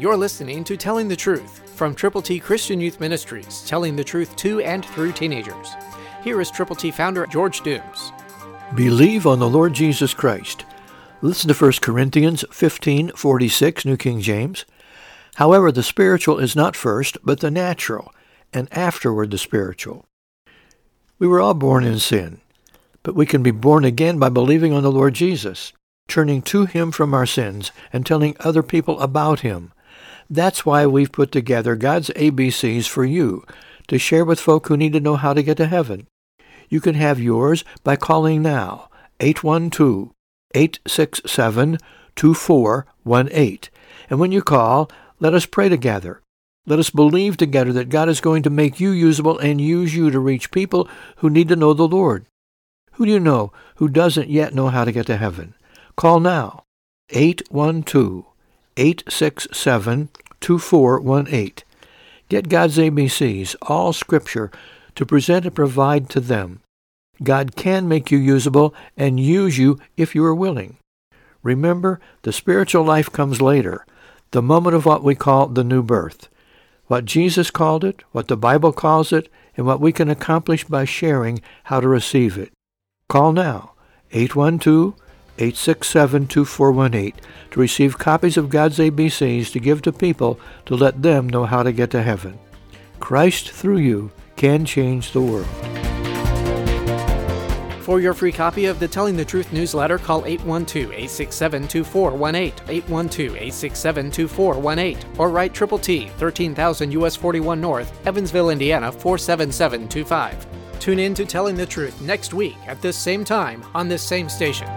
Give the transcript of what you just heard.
You're listening to Telling the Truth from Triple T Christian Youth Ministries, telling the truth to and through teenagers. Here is Triple T founder George Dooms. Believe on the Lord Jesus Christ. Listen to 1 Corinthians 15:46 New King James. However, the spiritual is not first, but the natural, and afterward the spiritual. We were all born in sin, but we can be born again by believing on the Lord Jesus, turning to him from our sins and telling other people about him. That's why we've put together God's ABCs for you to share with folk who need to know how to get to heaven. You can have yours by calling now 812-867-2418. And when you call, let us pray together. Let us believe together that God is going to make you usable and use you to reach people who need to know the Lord. Who do you know who doesn't yet know how to get to heaven? Call now. 812-867-2418. Get God's ABCs, all Scripture, to present and provide to them. God can make you usable and use you if you are willing. Remember, the spiritual life comes later, the moment of what we call the new birth. What Jesus called it, what the Bible calls it, and what we can accomplish by sharing how to receive it. Call now, 812-867-2418, to receive copies of God's ABCs to give to people to let them know how to get to heaven. Christ through you can change the world. For your free copy of the Telling the Truth newsletter, call 812-867-2418, 812-867-2418, or write Triple T, 13,000 US 41 North, Evansville, Indiana 47725. Tune in to Telling the Truth next week at this same time on this same station.